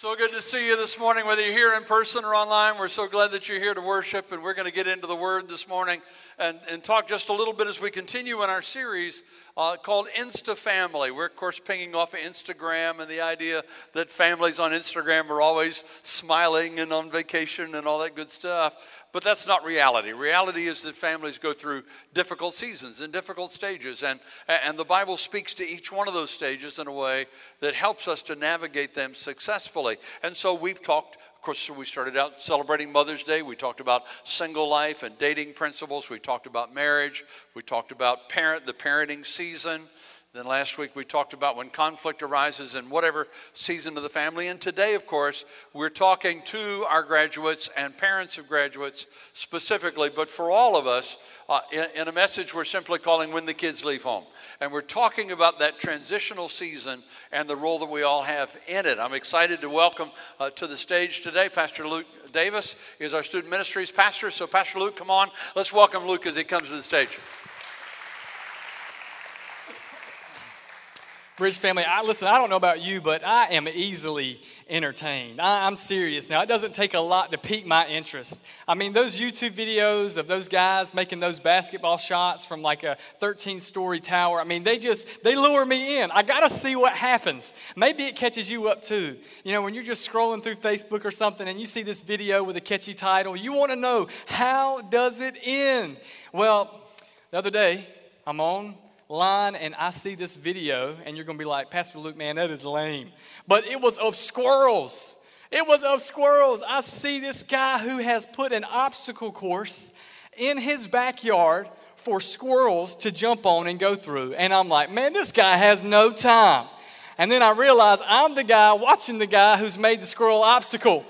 So good to see you this morning, whether you're here in person or online. We're so glad that you're here to worship, and we're going to get into the Word this morning and, and talk just a little bit as we continue in our series uh, called Insta Family. We're, of course, pinging off of Instagram and the idea that families on Instagram are always smiling and on vacation and all that good stuff. But that's not reality. Reality is that families go through difficult seasons and difficult stages, and, and the Bible speaks to each one of those stages in a way that helps us to navigate them successfully. And so we've talked of course, we started out celebrating Mother's Day. We talked about single life and dating principles. We talked about marriage. We talked about parent, the parenting season. Then last week we talked about when conflict arises in whatever season of the family. And today, of course, we're talking to our graduates and parents of graduates specifically, but for all of us, uh, in, in, a message we're simply calling When the Kids Leave Home. And we're talking about that transitional season and the role that we all have in it. I'm excited to welcome uh, to the stage today Pastor Luke Davis. is our student ministries pastor. So, Pastor Luke, come on. Let's welcome Luke as he comes to the stage. Bridge family, I listen, I don't know about you, but I am easily entertained. I, am serious. Now, it doesn't take a lot to pique my interest. I mean, those YouTube videos of those guys making those basketball shots from like a 13 story tower, I mean, they just, they lure me in. I got to see what happens. Maybe it catches you up too. You know, when you're just scrolling through Facebook or something and you see this video with a catchy title, you want to know, how does it end? Well, the other day, I'm on line and I see this video, and you're going to be like, Pastor Luke, man, that is lame. But it was of squirrels. It was of squirrels. I see this guy who has put an obstacle course in his backyard for squirrels to jump on and go through. And I'm like, man, this guy has no time. And then I realize I'm the guy watching the guy who's made the squirrel obstacle.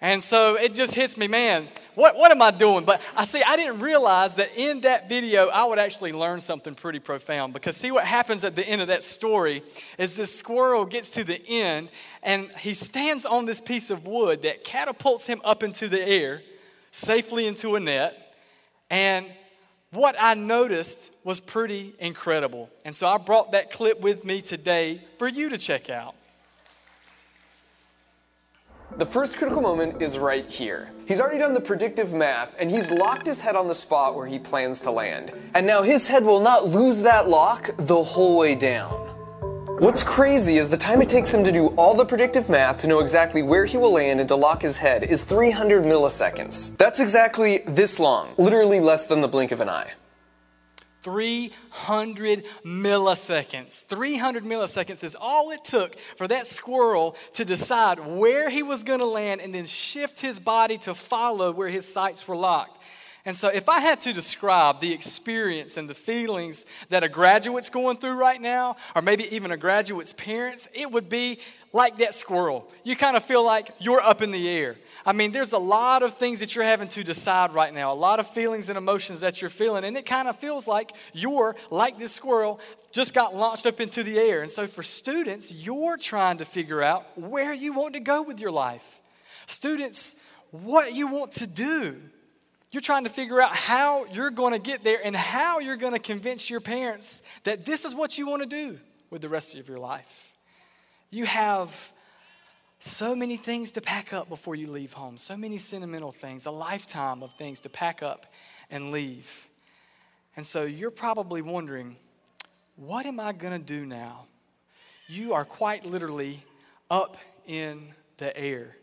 And so it just hits me, man, what, what am I doing? But I see, I didn't realize that in that video, I would actually learn something pretty profound. Because see, what happens at the end of that story is this squirrel gets to the end and he stands on this piece of wood that catapults him up into the air, safely into a net. And what I noticed was pretty incredible. And so I brought that clip with me today for you to check out. The first critical moment is right here. He's already done the predictive math, and he's locked his head on the spot where he plans to land. And now his head will not lose that lock the whole way down. What's crazy is the time it takes him to do all the predictive math to know exactly where he will land and to lock his head is 300 milliseconds. That's exactly this long, literally less than the blink of an eye. 300 milliseconds. 300 milliseconds is all it took for that squirrel to decide where he was going to land and then shift his body to follow where his sights were locked. And so, if I had to describe the experience and the feelings that a graduate's going through right now, or maybe even a graduate's parents, it would be like that squirrel. You kind of feel like you're up in the air. I mean, there's a lot of things that you're having to decide right now, a lot of feelings and emotions that you're feeling, and it kind of feels like you're, like this squirrel, just got launched up into the air. And so, for students, you're trying to figure out where you want to go with your life. Students, what you want to do. You're trying to figure out how you're going to get there and how you're going to convince your parents that this is what you want to do with the rest of your life. You have so many things to pack up before you leave home, so many sentimental things, a lifetime of things to pack up and leave. And so you're probably wondering, what am I going to do now? You are quite literally up in the air.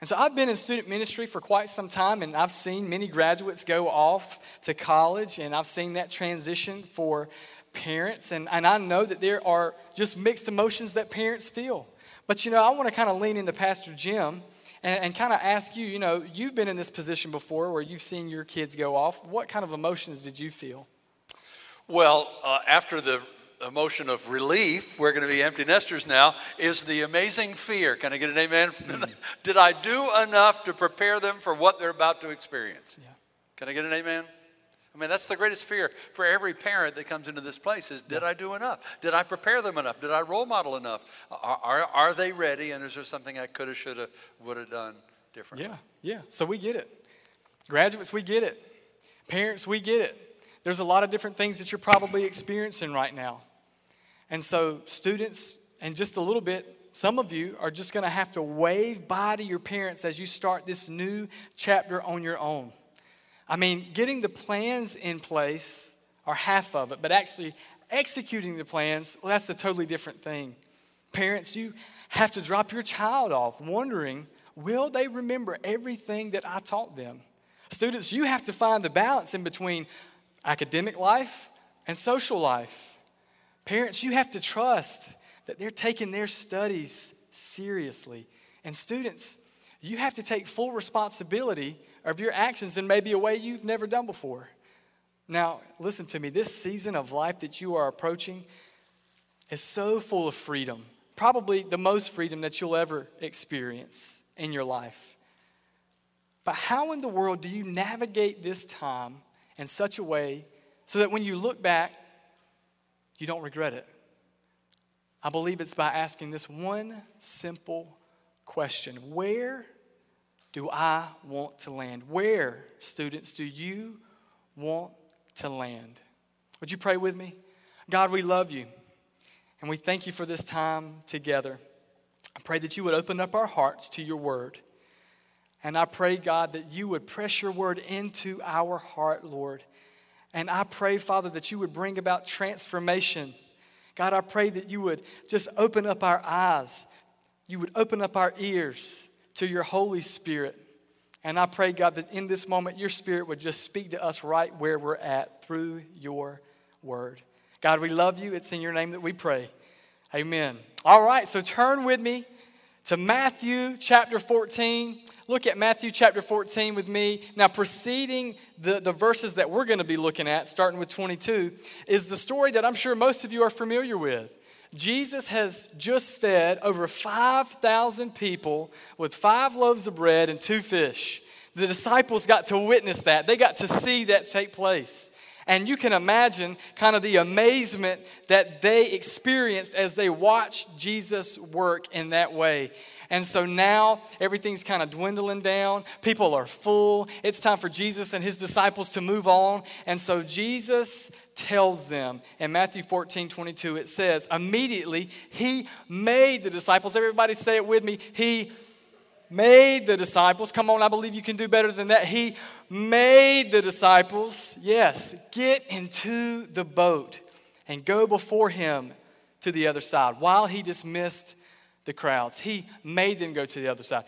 And so I've been in student ministry for quite some time, and I've seen many graduates go off to college, and I've seen that transition for parents. And, and I know that there are just mixed emotions that parents feel. But you know, I want to kind of lean into Pastor Jim and, and kind of ask you you know, you've been in this position before where you've seen your kids go off. What kind of emotions did you feel? Well, uh, after the emotion of relief, we're going to be empty nesters now, is the amazing fear. Can I get an amen? Mm. Did I do enough to prepare them for what they're about to experience? Yeah. Can I get an amen? I mean, that's the greatest fear for every parent that comes into this place is did I do enough? Did I prepare them enough? Did I role model enough? Are, are, are they ready? And is there something I could have, should have, would have done differently? Yeah, yeah. So we get it. Graduates, we get it. Parents, we get it. There's a lot of different things that you're probably experiencing right now. And so, students, and just a little bit, some of you are just going to have to wave bye to your parents as you start this new chapter on your own. I mean, getting the plans in place are half of it, but actually executing the plans, well, that's a totally different thing. Parents, you have to drop your child off wondering, will they remember everything that I taught them? Students, you have to find the balance in between academic life and social life. Parents, you have to trust that they're taking their studies seriously. And students, you have to take full responsibility of your actions in maybe a way you've never done before. Now, listen to me, this season of life that you are approaching is so full of freedom, probably the most freedom that you'll ever experience in your life. But how in the world do you navigate this time in such a way so that when you look back, you don't regret it? I believe it's by asking this one simple question Where do I want to land? Where, students, do you want to land? Would you pray with me? God, we love you and we thank you for this time together. I pray that you would open up our hearts to your word. And I pray, God, that you would press your word into our heart, Lord. And I pray, Father, that you would bring about transformation. God, I pray that you would just open up our eyes, you would open up our ears to your Holy Spirit. And I pray, God, that in this moment, your Spirit would just speak to us right where we're at through your word. God, we love you. It's in your name that we pray. Amen. All right, so turn with me to Matthew chapter 14. Look at Matthew chapter 14 with me. Now, preceding the, the verses that we're going to be looking at, starting with 22, is the story that I'm sure most of you are familiar with. Jesus has just fed over 5,000 people with five loaves of bread and two fish. The disciples got to witness that, they got to see that take place. And you can imagine kind of the amazement that they experienced as they watched Jesus work in that way. And so now everything's kind of dwindling down. People are full. It's time for Jesus and his disciples to move on. And so Jesus tells them in Matthew 14 22, it says, immediately he made the disciples. Everybody say it with me. He made the disciples. Come on, I believe you can do better than that. He made the disciples, yes, get into the boat and go before him to the other side while he dismissed the crowds. He made them go to the other side.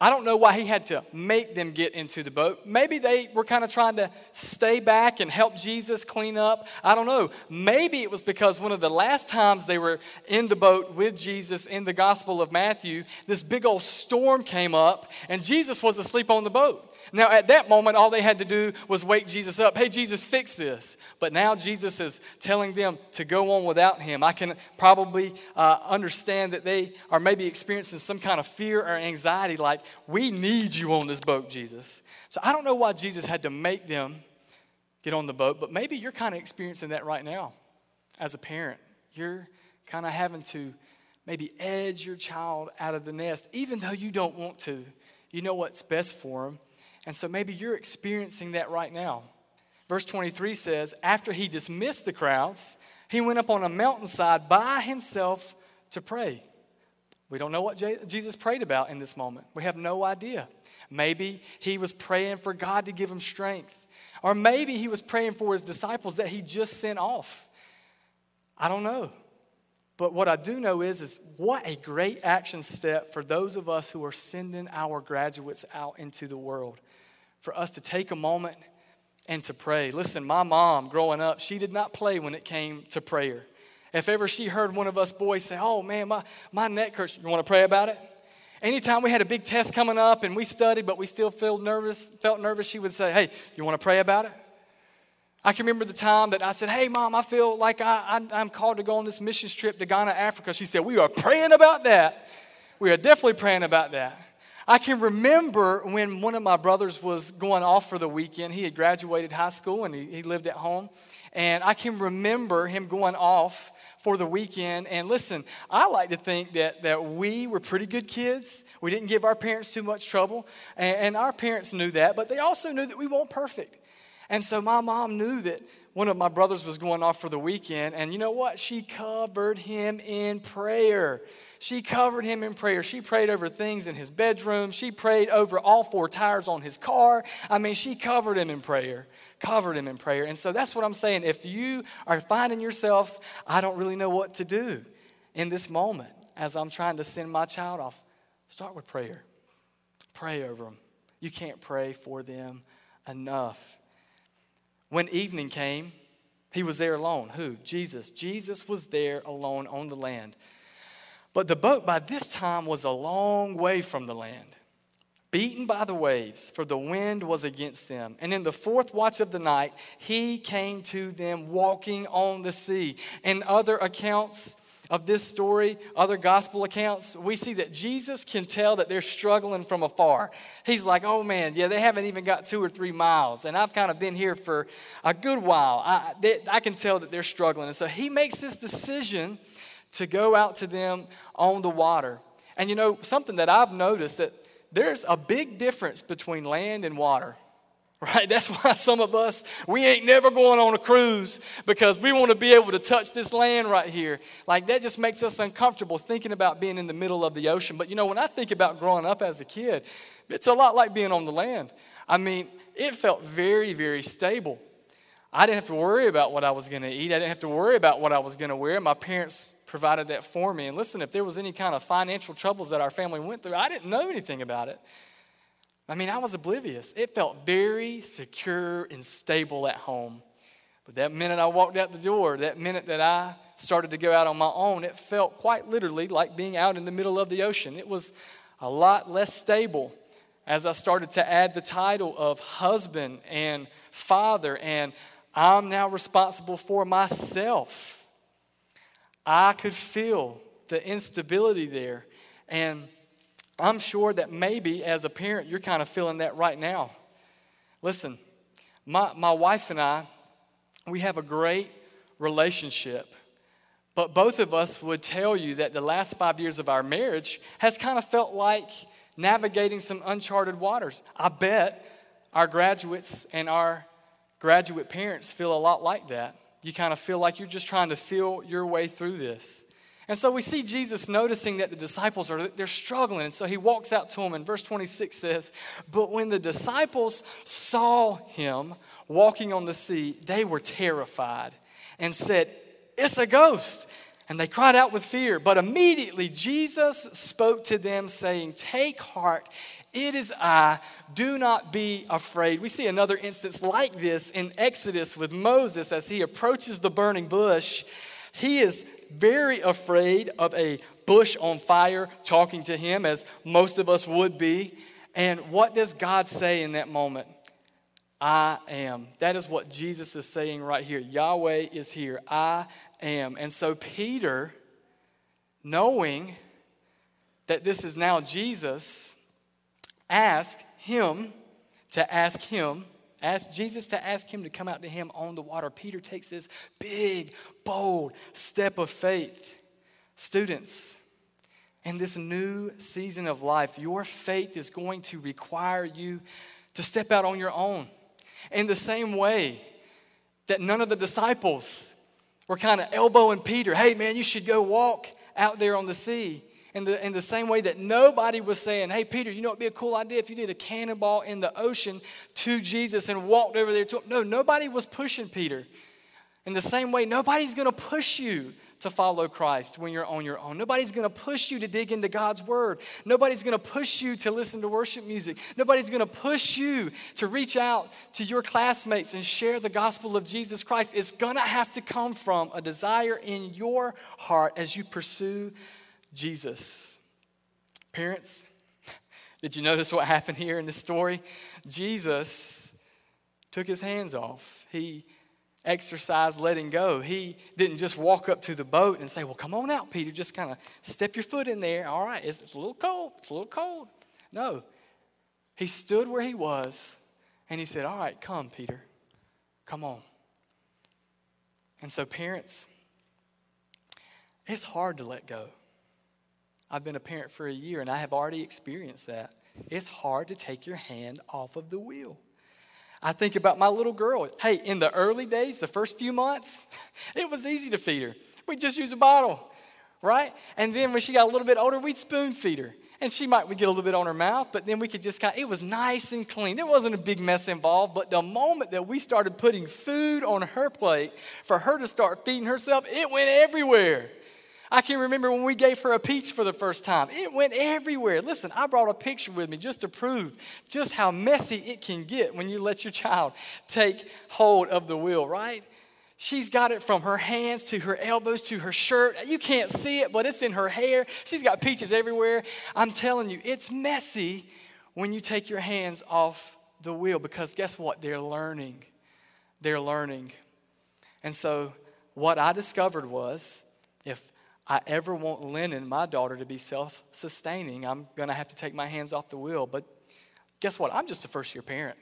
I don't know why he had to make them get into the boat. Maybe they were kind of trying to stay back and help Jesus clean up. I don't know. Maybe it was because one of the last times they were in the boat with Jesus in the Gospel of Matthew, this big old storm came up and Jesus was asleep on the boat. Now, at that moment, all they had to do was wake Jesus up. Hey, Jesus, fix this. But now Jesus is telling them to go on without him. I can probably uh, understand that they are maybe experiencing some kind of fear or anxiety, like, we need you on this boat, Jesus. So I don't know why Jesus had to make them get on the boat, but maybe you're kind of experiencing that right now as a parent. You're kind of having to maybe edge your child out of the nest, even though you don't want to. You know what's best for them. And so maybe you're experiencing that right now. Verse 23 says, After he dismissed the crowds, he went up on a mountainside by himself to pray. We don't know what Jesus prayed about in this moment. We have no idea. Maybe he was praying for God to give him strength. Or maybe he was praying for his disciples that he just sent off. I don't know. But what I do know is, is what a great action step for those of us who are sending our graduates out into the world for us to take a moment and to pray. Listen, my mom growing up, she did not play when it came to prayer. If ever she heard one of us boys say, Oh man, my, my neck hurts, you want to pray about it? Anytime we had a big test coming up and we studied, but we still felt nervous, felt nervous, she would say, Hey, you want to pray about it? I can remember the time that I said, Hey, mom, I feel like I, I, am called to go on this mission trip to Ghana, Africa. She said, We are praying about that. We are definitely praying about that. I can remember when one of my brothers was going off for the weekend. He had graduated high school and he, he lived at home. And I can remember him going off for the weekend. And listen, I like to think that, that we were pretty good kids. We didn't give our parents too much trouble. And, and our parents knew that, but they also knew that we weren't perfect. And so my mom knew that one of my brothers was going off for the weekend, and you know what? She covered him in prayer. She covered him in prayer. She prayed over things in his bedroom. She prayed over all four tires on his car. I mean, she covered him in prayer, covered him in prayer. And so that's what I'm saying. If you are finding yourself, I don't really know what to do in this moment as I'm trying to send my child off, start with prayer. Pray over them. You can't pray for them enough. When evening came, he was there alone. Who? Jesus. Jesus was there alone on the land. But the boat by this time was a long way from the land, beaten by the waves, for the wind was against them. And in the fourth watch of the night, he came to them walking on the sea. In other accounts, of this story, other gospel accounts, we see that Jesus can tell that they're struggling from afar. He's like, oh man, yeah, they haven't even got two or three miles. And I've kind of been here for a good while. I, they, I can tell that they're struggling. And so he makes this decision to go out to them on the water. And you know, something that I've noticed that there's a big difference between land and water right? That's why some of us, we ain't never going on a cruise because we want to be able to touch this land right here. Like that just makes us uncomfortable thinking about being in the middle of the ocean. But you know, when I think about growing up as a kid, it's a lot like being on the land. I mean, it felt very, very stable. I didn't have to worry about what I was going to eat. I didn't have to worry about what I was going to wear. My parents provided that for me. And listen, if there was any kind of financial troubles that our family went through, I didn't know anything about it. I mean, I was oblivious. It felt very secure and stable at home. But that minute I walked out the door, that minute that I started to go out on my own, it felt quite literally like being out in the middle of the ocean. It was a lot less stable as I started to add the title of husband and father, and I'm now responsible for myself. I could feel the instability there. And I'm sure that maybe as a parent, you're kind of feeling that right now. Listen, my, my wife and I, we have a great relationship. But both of us would tell you that the last five years of our marriage has kind of felt like navigating some uncharted waters. I bet our graduates and our graduate parents feel a lot like that. You kind of feel like you're just trying to feel your way through this. And so we see Jesus noticing that the disciples are they're struggling. And so he walks out to them and verse 26 says, "But when the disciples saw him walking on the sea, they were terrified and said, "It's a ghost." And they cried out with fear. But immediately Jesus spoke to them saying, "Take heart, it is I. Do not be afraid." We see another instance like this in Exodus with Moses as he approaches the burning bush. He is very afraid of a bush on fire talking to him, as most of us would be. And what does God say in that moment? I am. That is what Jesus is saying right here. Yahweh is here. I am. And so Peter, knowing that this is now Jesus, asked him to ask him Ask Jesus to ask him to come out to him on the water. Peter takes this big, bold step of faith. Students, in this new season of life, your faith is going to require you to step out on your own. In the same way that none of the disciples were kind of elbowing Peter, hey man, you should go walk out there on the sea in the, in the same way that nobody was saying, Hey, Peter, you know it'd be a cool idea if you did a cannonball in the ocean to Jesus and walked over there to him. No, nobody was pushing Peter. In the same way, nobody's going to push you to follow Christ when you're on your own. Nobody's going to push you to dig into God's word. Nobody's going to push you to listen to worship music. Nobody's going to push you to reach out to your classmates and share the gospel of Jesus Christ. It's going to have to come from a desire in your heart as you pursue Jesus. Parents, did you notice what happened here in this story? Jesus took his hands off. He exercised letting go. He didn't just walk up to the boat and say, Well, come on out, Peter. Just kind of step your foot in there. All right, it's, it's a little cold. It's a little cold. No. He stood where he was and he said, All right, come, Peter. Come on. And so, parents, it's hard to let go. I've been a parent for a year and I have already experienced that. It's hard to take your hand off of the wheel. I think about my little girl. Hey, in the early days, the first few months, it was easy to feed her. We'd just use a bottle, right? And then when she got a little bit older, we'd spoon feed her. And she might get a little bit on her mouth, but then we could just kind of, it was nice and clean. There wasn't a big mess involved, but the moment that we started putting food on her plate for her to start feeding herself, it went everywhere. I can remember when we gave her a peach for the first time. It went everywhere. Listen, I brought a picture with me just to prove just how messy it can get when you let your child take hold of the wheel, right? She's got it from her hands to her elbows to her shirt. You can't see it, but it's in her hair. She's got peaches everywhere. I'm telling you, it's messy when you take your hands off the wheel because guess what? They're learning. They're learning. And so, what I discovered was if I ever want Lennon, my daughter, to be self sustaining, I'm going to have to take my hands off the wheel. But guess what? I'm just a first year parent.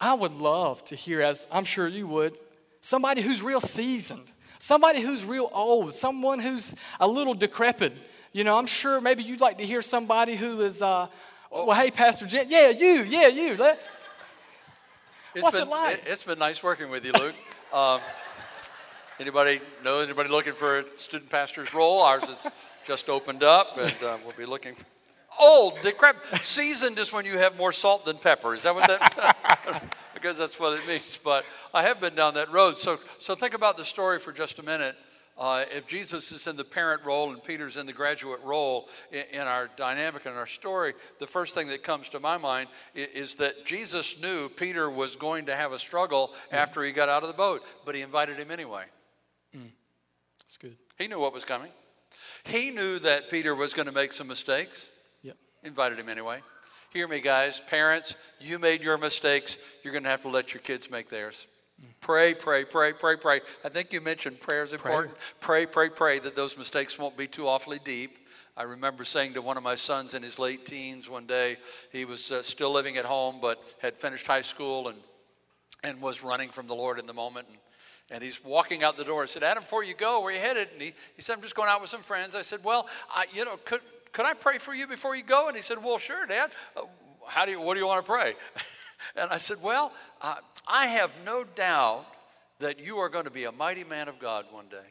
I would love to hear, as I'm sure you would, somebody who's real seasoned, somebody who's real old, someone who's a little decrepit. You know, I'm sure maybe you'd like to hear somebody who is, uh, well, hey, Pastor Jen, yeah, you, yeah, you. Let, It's what's been, it like? It, has been nice working with you, Luke. um, anybody know anybody looking for a student pastor's role? Ours is just opened up, and uh, we'll be looking. For, old, decrepit, seasoned is when you have more salt than pepper. Is that what that? because that's what it means. But I have been down that road. So, so think about the story for just a minute. Uh, if Jesus is in the parent role and Peter's in the graduate role in, in, our dynamic and our story, the first thing that comes to my mind is, is that Jesus knew Peter was going to have a struggle mm. after he got out of the boat, but he invited him anyway. Mm. That's good. He knew what was coming. He knew that Peter was going to make some mistakes. Yep. Invited him anyway. Hear me, guys. Parents, you made your mistakes. You're going to have to let your kids make theirs. Pray, pray, pray, pray, pray. I think you mentioned prayer is important. Pray, pray, pray that those mistakes won't be too awfully deep. I remember saying to one of my sons in his late teens one day, he was uh, still living at home but had finished high school and, and was running from the Lord in the moment. And, and he's walking out the door. I said, Adam, before you go, where are you headed? And he, he said, I'm just going out with some friends. I said, Well, I, you know, could, could I pray for you before you go? And he said, Well, sure, Dad. Uh, how do you, what do you want to pray? and I said, Well, uh, I have no doubt that you are going to be a mighty man of God one day.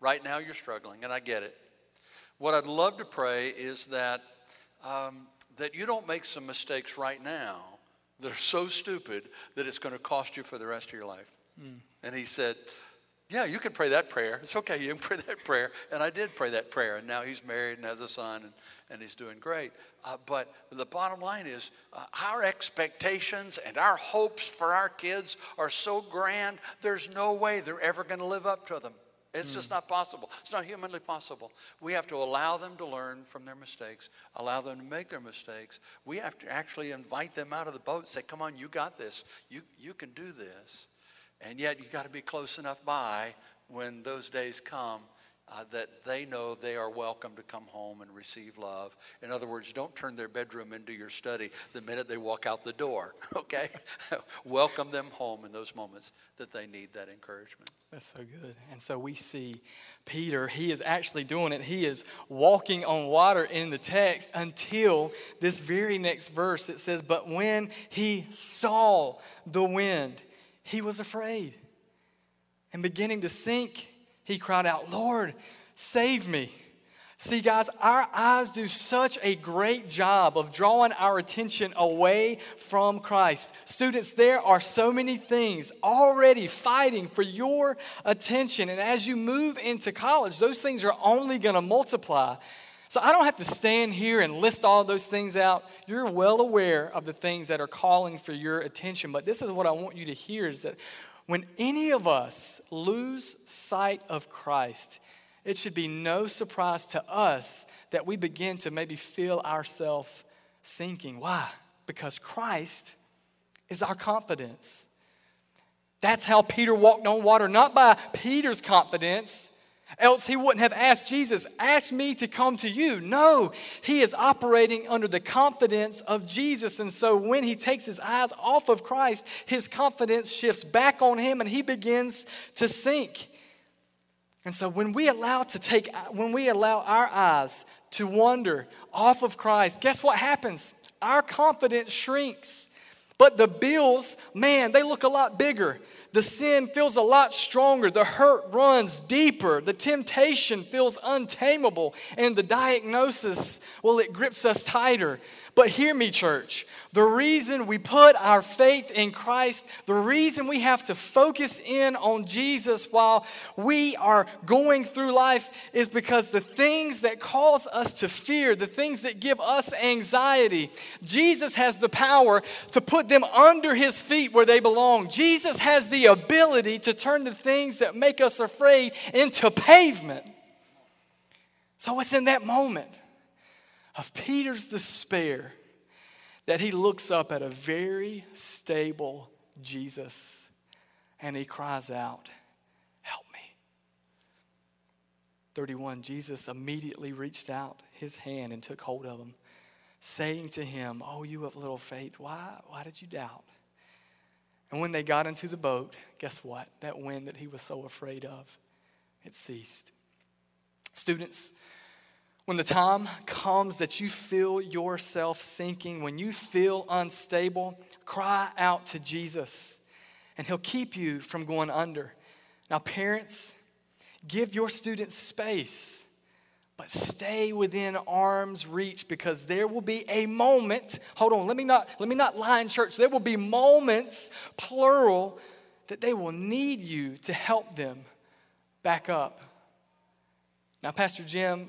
Right now, you're struggling, and I get it. What I'd love to pray is that, um, that you don't make some mistakes right now that are so stupid that it's going to cost you for the rest of your life. Mm. And he said, Yeah, you can pray that prayer. It's okay, you can pray that prayer. And I did pray that prayer. And now he's married and has a son and, and he's doing great. Uh, but the bottom line is uh, our expectations and our hopes for our kids are so grand, there's no way they're ever going to live up to them. It's mm. just not possible. It's not humanly possible. We have to allow them to learn from their mistakes, allow them to make their mistakes. We have to actually invite them out of the boat, say, Come on, you got this. You, you can do this. And yet, you've got to be close enough by when those days come uh, that they know they are welcome to come home and receive love. In other words, don't turn their bedroom into your study the minute they walk out the door, okay? welcome them home in those moments that they need that encouragement. That's so good. And so we see Peter, he is actually doing it. He is walking on water in the text until this very next verse. It says, But when he saw the wind, he was afraid and beginning to sink he cried out, Lord, save me. See, guys, our eyes do such a great job of drawing our attention away from Christ. Students, there are so many things already fighting for your attention. And as you move into college, those things are only going to multiply. So I don't have to stand here and list all those things out. You're well aware of the things that are calling for your attention. But this is what I want you to hear is that when any of us lose sight of Christ, it should be no surprise to us that we begin to maybe feel ourselves sinking. Why? Because Christ is our confidence. That's how Peter walked on water, not by Peter's confidence, Else he wouldn't have asked Jesus, Ask me to come to you. No, he is operating under the confidence of Jesus. And so when he takes his eyes off of Christ, his confidence shifts back on him and he begins to sink. And so when we allow to take when we allow our eyes to wander off of Christ, guess what happens? Our confidence shrinks. But the bills, man, they look a lot bigger. The sin feels a lot stronger. The hurt runs deeper. The temptation feels untamable. And the diagnosis, well, it grips us tighter. But hear me, church. The reason we put our faith in Christ, the reason we have to focus in on Jesus while we are going through life is because the things that cause us to fear, the things that give us anxiety, Jesus has the power to put them under his feet where they belong. Jesus has the ability to turn the things that make us afraid into pavement. So it's in that moment of Peter's despair that he looks up at a very stable Jesus and he cries out, Help me. 31, Jesus immediately reached out his hand and took hold of him, saying to him, Oh, you of little faith, why, why did you doubt? And when they got into the boat, guess what? That wind that he was so afraid of, it ceased. Students, when the time comes that you feel yourself sinking, when you feel unstable, cry out to Jesus and He'll keep you from going under. Now, parents, give your students space, but stay within arm's reach because there will be a moment. Hold on, let me not, let me not lie in church. There will be moments, plural, that they will need you to help them back up. Now, Pastor Jim,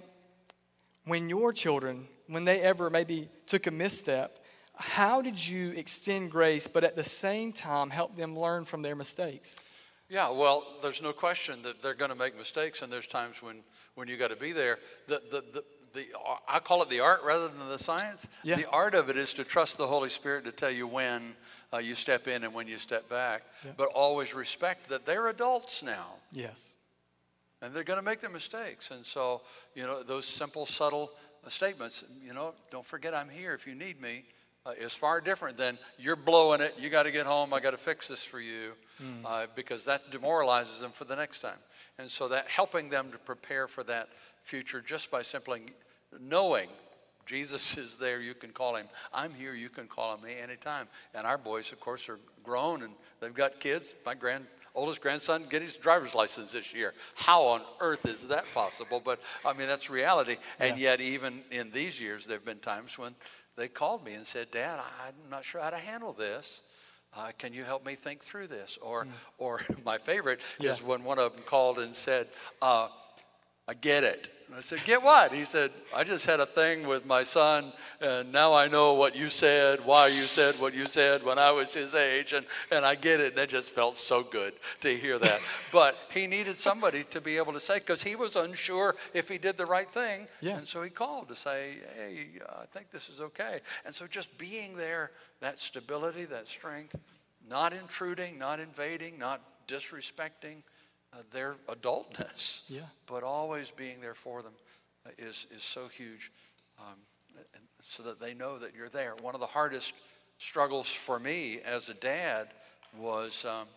when your children, when they ever maybe took a misstep, how did you extend grace, but at the same time help them learn from their mistakes? Yeah, well, there's no question that they're going to make mistakes, and there's times when, when you got to be there. The, the, the, the, I call it the art rather than the science. Yeah. The art of it is to trust the Holy Spirit to tell you when uh, you step in and when you step back, Yeah. but always respect that they're adults now. Yes. and they're going to make their mistakes. And so, you know, those simple, subtle uh, statements, you know, don't forget I'm here if you need me, uh, is far different than you're blowing it, you got to get home, I got to fix this for you, uh, because that demoralizes them for the next time. And so that helping them to prepare for that future just by simply knowing Jesus is there, you can call him. I'm here, you can call on me anytime. And our boys, of course, are grown and they've got kids. My grand oldest grandson get his driver's license this year. How on earth is that possible? But I mean, that's reality. And yet, even in these years, there have been times when they called me and said, Dad, I'm not sure how to handle this. Uh, can you help me think through this? Or, or my favorite Yeah. is when one of them called and said, uh, I get it. And I said, Get what? He said, I just had a thing with my son, and now I know what you said, why you said what you said when I was his age, and, and I get it. And it just felt so good to hear that. but he needed somebody to be able to say, because he was unsure if he did the right thing. Yeah. And so he called to say, Hey, uh, I think this is okay. And so just being there, that stability, that strength, not intruding, not invading, not disrespecting uh, their adultness, Yeah. but always being there for them uh, is, is so huge um, so that they know that you're there. One of the hardest struggles for me as a dad was um,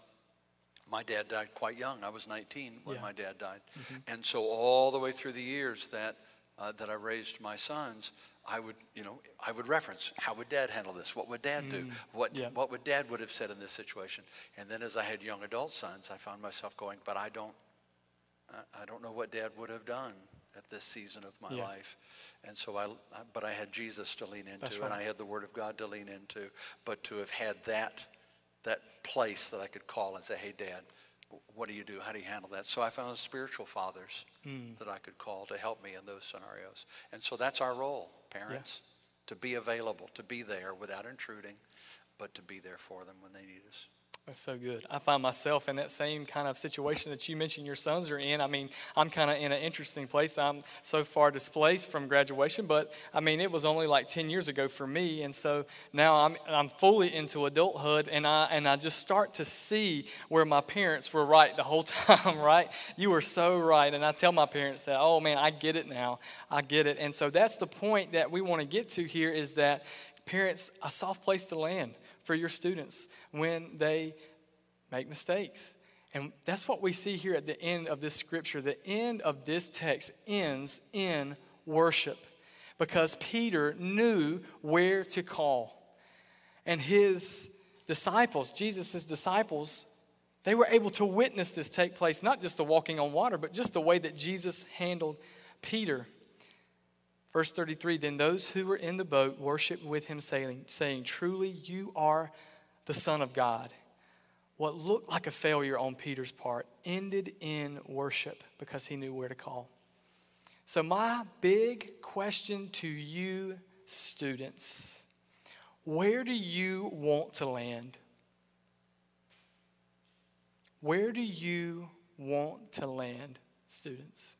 my dad died quite young. I was 19 when Yeah. my dad died. And so all the way through the years that, uh, that I raised my sons, I would, you know, I would reference, how would dad handle this? What would dad do? Mm, what, Yeah. what would dad would have said in this situation? And then as I had young adult sons, I found myself going, but I don't, I- don't know what dad would have done at this season of my Yeah. life. And so I, but I had Jesus to lean into That's and. I had the word of God to lean into. But to have had that, that place that I could call and say, hey, dad, what do you do? How do you handle that? So I found spiritual fathers Hmm. that I could call to help me in those scenarios. And so that's our role, parents, to be available, to be there without intruding, but to be there for them when they need us. That's so good. I find myself in that same kind of situation that you mentioned your sons are in. I mean, I'm kind of in an interesting place. I'm so far displaced from graduation, but I mean, it was only like 10 years ago for me. And so now I'm, I'm fully into adulthood, and I, and I just start to see where my parents were right the whole time, right? You were so right. And I tell my parents that, oh man, I get it now. I get it. And so that's the point that we want to get to here is that parents, a soft place to land for your students when they make mistakes. And that's what we see here at the end of this scripture. The end of this text ends in worship because Peter knew where to call. And his disciples, Jesus' disciples, they were able to witness this take place, not just the walking on water, but just the way that Jesus handled Peter. Verse 33 Then those who were in the boat worshiped with him, saying, saying Truly, you are the Son of God. What looked like a failure on Peter's part ended in worship because he knew where to call. So, my big question to you, students where do you want to land? Where do you want to land, students?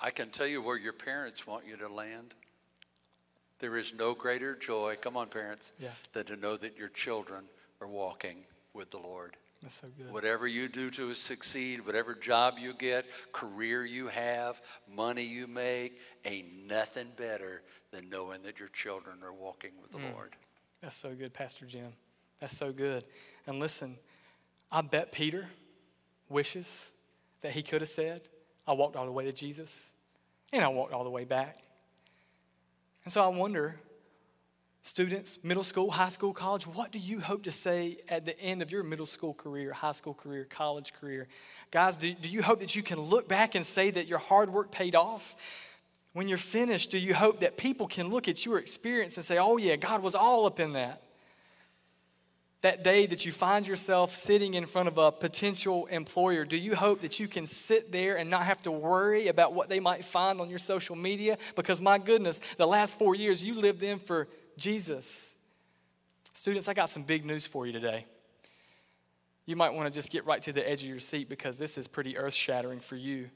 I can tell you where your parents want you to land. There is no greater joy, come on, parents, Yeah. than to know that your children are walking with the Lord. That's so good. Whatever you do to succeed, whatever job you get, career you have, money you make, ain't nothing better than knowing that your children are walking with the mm. Lord. That's so good, Pastor Jim. That's so good. And listen, I bet Peter wishes that he could have said, I walked all the way to Jesus and I walked all the way back. And so I wonder, students, middle school, high school, college, what do you hope to say at the end of your middle school career, high school career, college career? Guys, do, do you hope that you can look back and say that your hard work paid off? When you're finished, do you hope that people can look at your experience and say, oh, yeah, God was all up in that? That day that you find yourself sitting in front of a potential employer, do you hope that you can sit there and not have to worry about what they might find on your social media? Because, my goodness, the last four years you lived in for Jesus. Students, I got some big news for you today. You might want to just get right to the edge of your seat because this is pretty earth shattering for you.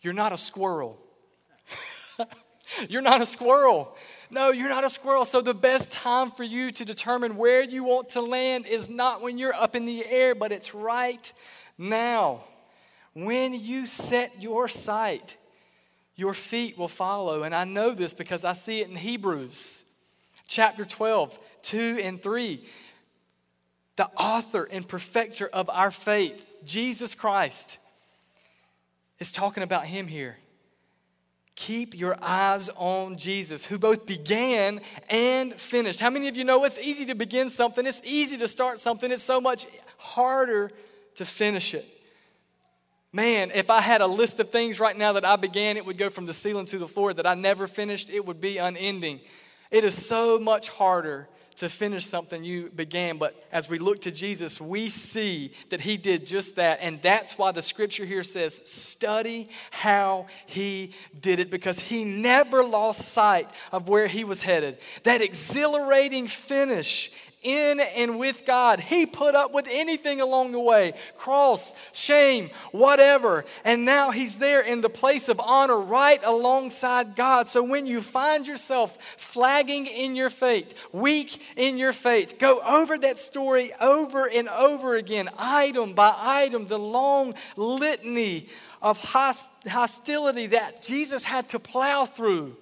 You're not a squirrel. you're not a squirrel. No, you're not a squirrel. So, the best time for you to determine where you want to land is not when you're up in the air, but it's right now. When you set your sight, your feet will follow. And I know this because I see it in Hebrews chapter 12, 2 and 3. The author and perfecter of our faith, Jesus Christ, is talking about him here. Keep your eyes on Jesus, who both began and finished. How many of you know it's easy to begin something? It's easy to start something. It's so much harder to finish it. Man, if I had a list of things right now that I began, it would go from the ceiling to the floor that I never finished. It would be unending. It is so much harder to finish something you began. But as we look to Jesus, we see that he did just that. And that's why the scripture here says, study how he did it, because he never lost sight of where he was headed. That exhilarating finish in and with God. He put up with anything along the way cross, shame, whatever. And now he's there in the place of honor right alongside God. So when you find yourself flagging in your faith, weak in your faith, go over that story over and over again, item by item, the long litany of hostility that Jesus had to plow through.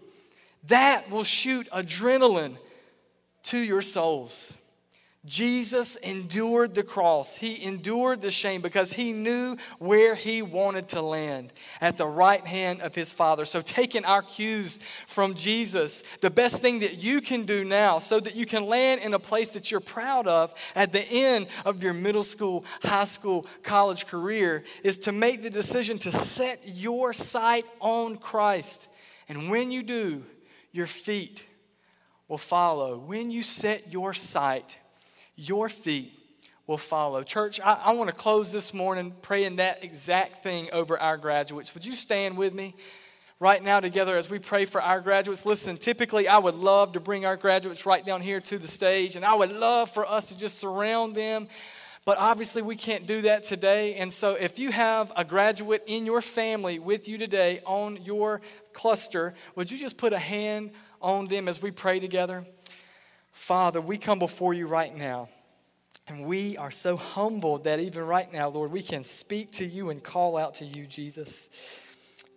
That will shoot adrenaline to your souls. Jesus endured the cross. He endured the shame because he knew where he wanted to land at the right hand of his Father. So, taking our cues from Jesus, the best thing that you can do now so that you can land in a place that you're proud of at the end of your middle school, high school, college career is to make the decision to set your sight on Christ. And when you do, your feet will follow. When you set your sight, your feet will follow. Church, I, I want to close this morning praying that exact thing over our graduates. Would you stand with me? Right now, together, as we pray for our graduates, listen, typically I would love to bring our graduates right down here to the stage, and I would love for us to just surround them. But obviously, we can't do that today. And so, if you have a graduate in your family with you today on your cluster, would you just put a hand on them as we pray together? Father, we come before you right now. And we are so humbled that even right now, Lord, we can speak to you and call out to you, Jesus.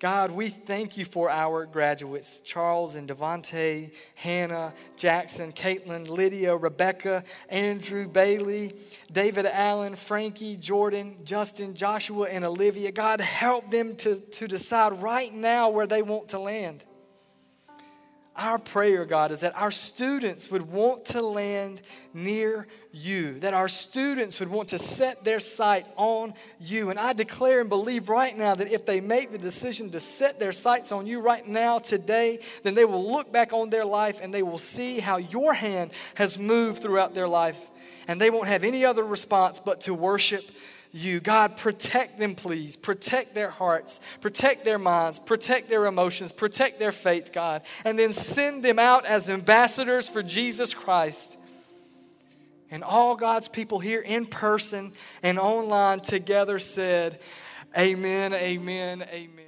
God, we thank you for our graduates Charles and Devontae, Hannah, Jackson, Caitlin, Lydia, Rebecca, Andrew, Bailey, David Allen, Frankie, Jordan, Justin, Joshua, and Olivia. God, help them to, to decide right now where they want to land. Our prayer, God, is that our students would want to land near you, that our students would want to set their sight on you. And I declare and believe right now that if they make the decision to set their sights on you right now, today, then they will look back on their life and they will see how your hand has moved throughout their life. And they won't have any other response but to worship you. God, protect them, please. Protect their hearts, protect their minds, protect their emotions, protect their faith, God. And then send them out as ambassadors for Jesus Christ. And all God's people here in person and online together said, Amen, amen, amen.